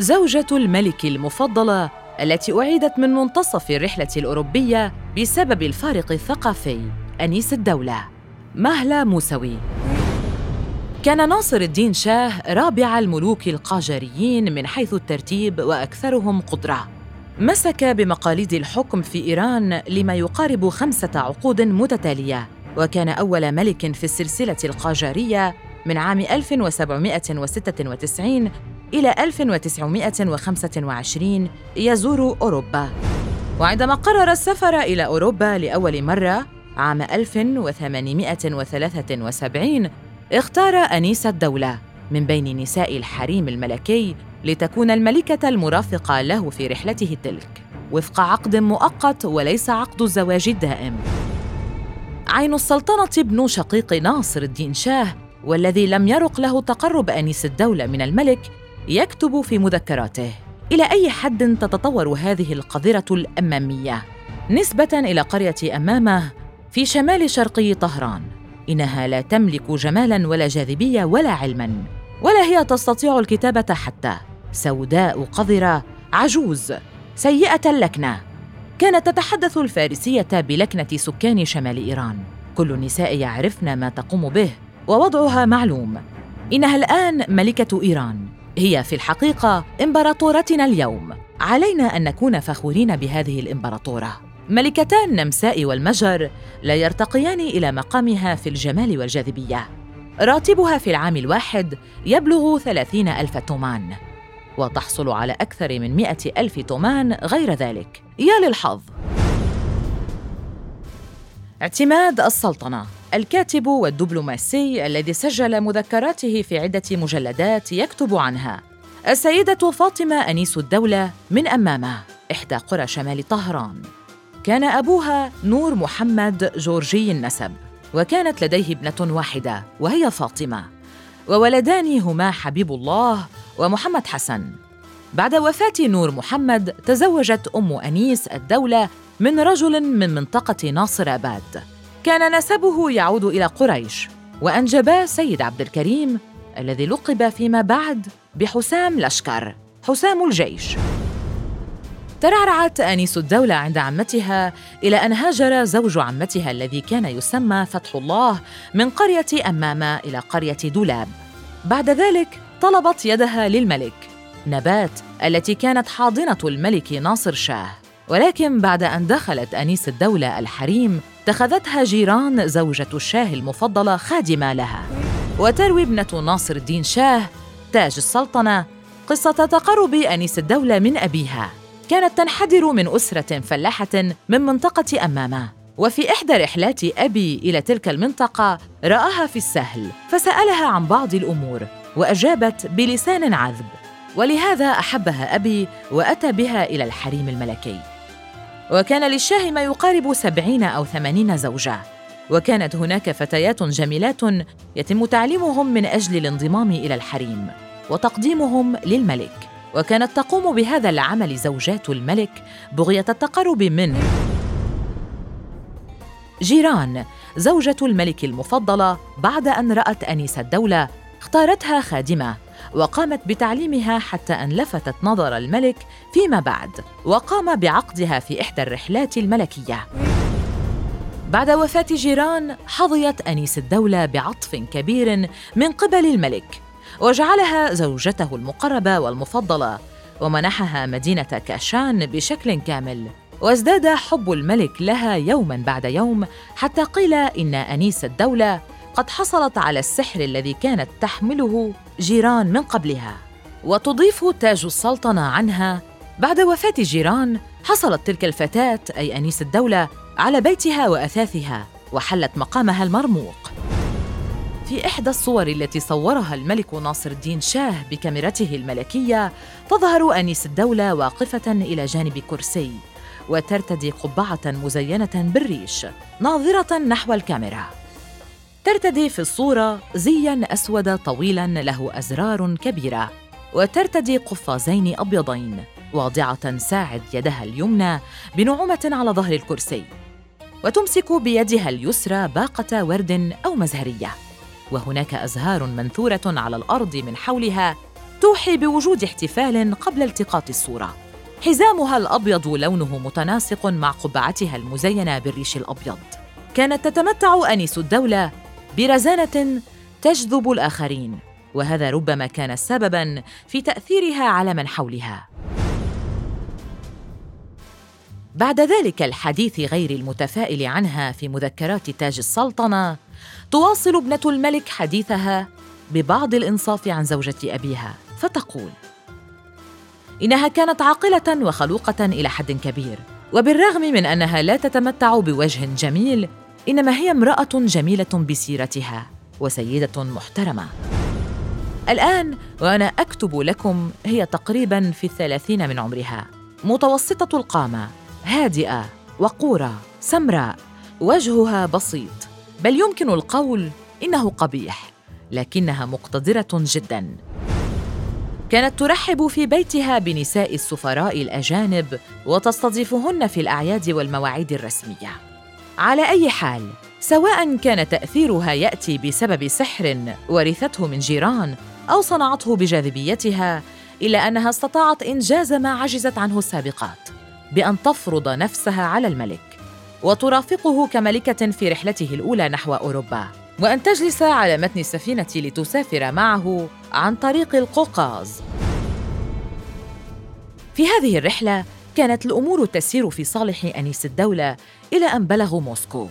زوجة الملك المفضلة التي أعيدت من منتصف الرحلة الأوروبية بسبب الفارق الثقافي أنيس الدولة. مهلا موسوي. كان ناصر الدين شاه رابع الملوك القاجريين من حيث الترتيب وأكثرهم قدرة. مسك بمقاليد الحكم في إيران لما يقارب خمسة عقود متتالية وكان أول ملك في السلسلة القاجارية من عام 1796 إلى 1925 يزور أوروبا. وعندما قرر السفر إلى أوروبا لأول مرة عام 1873 اختار أنيس الدولة من بين نساء الحريم الملكي لتكون الملكة المرافقة له في رحلته تلك وفق عقد مؤقت وليس عقد الزواج الدائم. عين السلطنة ابن شقيق ناصر الدين شاه والذي لم يرق له تقرب أنيس الدولة من الملك يكتب في مذكراته. إلى أي حد تتطور هذه القذرة الأمامية؟ نسبة إلى قرية أمامة في شمال شرقي طهران. إنها لا تملك جمالاً ولا جاذبية ولا علماً ولا هي تستطيع الكتابة حتى. سوداء قذرة عجوز سيئة اللكنة. كانت تتحدث الفارسية بلكنة سكان شمال إيران. كل النساء يعرفن ما تقوم به ووضعها معلوم. إنها الآن ملكة إيران. هي في الحقيقة إمبراطورتنا اليوم. علينا أن نكون فخورين بهذه الإمبراطورة. ملكتا النمساء والمجر لا يرتقيان إلى مقامها في الجمال والجاذبية. راتبها في العام الواحد يبلغ ثلاثين ألف تومان وتحصل على أكثر من مئة ألف تومان غير ذلك. يا للحظ. اعتماد السلطنة. الكاتب والدبلوماسي الذي سجل مذكراته في عدة مجلدات يكتب عنها. السيدة فاطمة أنيس الدولة من أمامة إحدى قرى شمال طهران. كان أبوها نور محمد جورجي النسب وكانت لديه ابنة واحدة وهي فاطمة. وولدان هما حبيب الله ومحمد حسن. بعد وفاة نور محمد تزوجت أم أنيس الدولة من رجل من منطقة ناصر آباد. كان نسبه يعود إلى قريش وأنجبا سيد عبد الكريم الذي لقب فيما بعد بحسام لشكر حسام الجيش. ترعرعت آنيس الدولة عند عمتها إلى أن هاجر زوج عمتها الذي كان يسمى فتح الله من قرية أمامة إلى قرية دولاب. بعد ذلك طلبت يدها للملك نبات التي كانت حاضنة الملك ناصر شاه. ولكن بعد أن دخلت أنيس الدولة الحريم اتخذتها جيران زوجة الشاه المفضلة خادمة لها. وتروي ابنة ناصر الدين شاه تاج السلطنة قصة تقرب أنيس الدولة من أبيها. كانت تنحدر من أسرة فلاحة من منطقة أمامة. وفي إحدى رحلات أبي إلى تلك المنطقة رآها في السهل فسألها عن بعض الأمور وأجابت بلسان عذب. ولهذا أحبها أبي وأتى بها إلى الحريم الملكي. وكان للشاه ما يقارب سبعين أو ثمانين زوجة. وكانت هناك فتيات جميلات يتم تعليمهم من أجل الانضمام إلى الحريم وتقديمهم للملك. وكانت تقوم بهذا العمل زوجات الملك بغية التقرب منه جيران. زوجة الملك المفضلة بعد أن رأت أنيس الدولة اختارتها خادمة. وقامت بتعليمها حتى أن لفتت نظر الملك فيما بعد وقام بعقدها في إحدى الرحلات الملكية. بعد وفاة جيران حظيت أنيس الدولة بعطف كبير من قبل الملك وجعلها زوجته المقربة والمفضلة ومنحها مدينة كاشان بشكل كامل. وازداد حب الملك لها يوما بعد يوم حتى قيل إن أنيس الدولة قد حصلت على السحر الذي كانت تحمله جيران من قبلها وتضيف تاج السلطنة عنها. بعد وفاة جيران حصلت تلك الفتاة أي أنيس الدولة على بيتها وأثاثها وحلت مقامها المرموق. في إحدى الصور التي صورها الملك ناصر الدين شاه بكاميرته الملكية تظهر أنيس الدولة واقفة إلى جانب كرسي وترتدي قبعة مزينة بالريش ناظرة نحو الكاميرا. ترتدي في الصورة زياً أسود طويلاً له أزرار كبيرة وترتدي قفازين أبيضين واضعة ساعد يدها اليمنى بنعومة على ظهر الكرسي وتمسك بيدها اليسرى باقة ورد أو مزهرية. وهناك أزهار منثورة على الأرض من حولها توحي بوجود احتفال قبل التقاط الصورة. حزامها الأبيض لونه متناسق مع قبعتها المزينة بالريش الأبيض. كانت تتمتع أنيس الدولة برزانة تجذب الآخرين وهذا ربما كان سبباً في تأثيرها على من حولها. بعد ذلك الحديث غير المتفائل عنها في مذكرات تاج السلطنة تواصل ابنة الملك حديثها ببعض الإنصاف عن زوجة أبيها فتقول إنها كانت عاقلة وخلوقة إلى حد كبير وبالرغم من أنها لا تتمتع بوجه جميل إنما هي امرأة جميلة بسيرتها وسيدة محترمة. الآن وأنا أكتب لكم هي تقريباً في الثلاثين من عمرها. متوسطة القامة هادئة وقورة سمراء وجهها بسيط. بل يمكن القول إنه قبيح لكنها مقتدرة جداً. كانت ترحب في بيتها بنساء السفراء الأجانب وتستضيفهن في الأعياد والمواعيد الرسمية. على أي حال سواء كان تأثيرها يأتي بسبب سحر ورثته من جيران أو صنعته بجاذبيتها إلا أنها استطاعت إنجاز ما عجزت عنه السابقات بأن تفرض نفسها على الملك وترافقه كملكة في رحلته الأولى نحو أوروبا. وأن تجلس على متن السفينة لتسافر معه عن طريق القوقاز. في هذه الرحلة كانت الأمور تسير في صالح أنيس الدولة إلى أن بلغوا موسكو.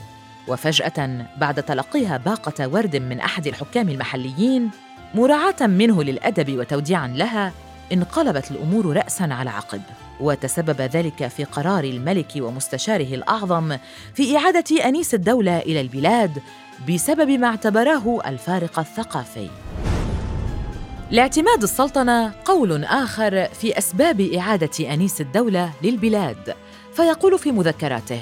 وفجأة بعد تلقيها باقة ورد من أحد الحكام المحليين مراعاة منه للأدب وتوديعا لها انقلبت الأمور رأسا على عقب. وتسبب ذلك في قرار الملك ومستشاره الأعظم في إعادة أنيس الدولة إلى البلاد بسبب ما اعتبراه الفارق الثقافي. لاعتماد السلطنة قول آخر في أسباب إعادة أنيس الدولة للبلاد. فيقول في مذكراته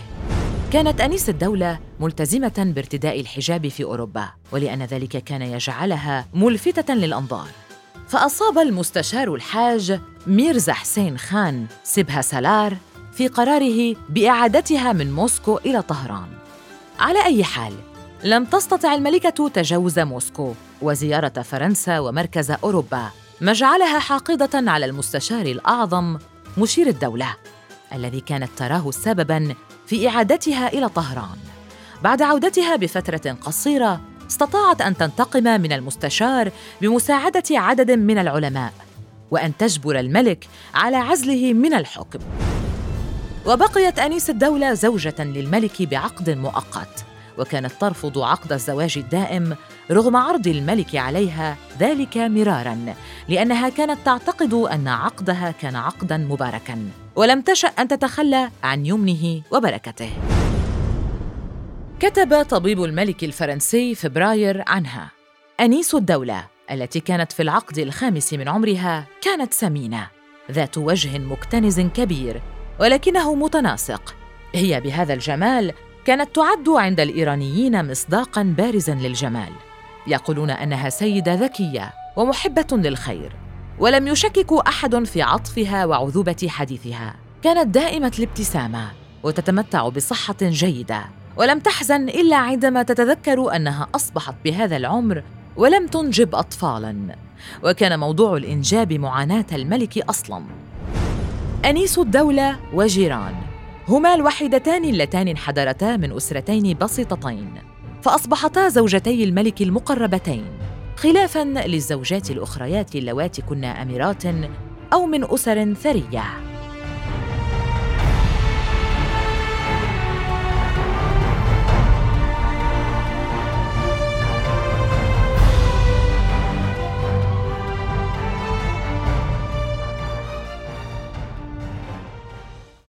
كانت أنيس الدولة ملتزمة بارتداء الحجاب في أوروبا ولأن ذلك كان يجعلها ملفتة للأنظار. فأصاب المستشار الحاج ميرزا حسين خان سبها سالار في قراره بإعادتها من موسكو إلى طهران. على أي حال لم تستطع الملكة تجاوز موسكو وزيارة فرنسا ومركز أوروبا ما جعلها حاقدة على المستشار الأعظم مشير الدولة الذي كانت تراه سبباً في إعادتها إلى طهران. بعد عودتها بفترة قصيرة استطاعت أن تنتقم من المستشار بمساعدة عدد من العلماء وأن تجبر الملك على عزله من الحكم. وبقيت أنيس الدولة زوجة للملك بعقد مؤقت. وكانت ترفض عقد الزواج الدائم رغم عرض الملك عليها ذلك مرارا لأنها كانت تعتقد أن عقدها كان عقدا مباركا. ولم تشأ أن تتخلى عن يمنه وبركته. كتب طبيب الملك الفرنسي فبراير عنها أنيس الدولة التي كانت في العقد الخامس من عمرها كانت سمينة ذات وجه مكتنز كبير ولكنه متناسق. هي بهذا الجمال كانت تعد عند الإيرانيين مصداقا بارزا للجمال يقولون أنها سيدة ذكية ومحبة للخير ولم يشكك أحد في عطفها وعذوبة حديثها. كانت دائمة الابتسامة وتتمتع بصحة جيدة ولم تحزن إلا عندما تتذكر أنها أصبحت بهذا العمر ولم تنجب اطفالا. وكان موضوع الإنجاب معاناة الملك أصلا. أنيس الدولة وجيران. هما الوحيدتان اللتان انحدرتا من أسرتين بسيطتين فأصبحتا زوجتي الملك المقربتين. خلافا للزوجات الأخريات اللواتي كن أميرات أو من أسر ثرية.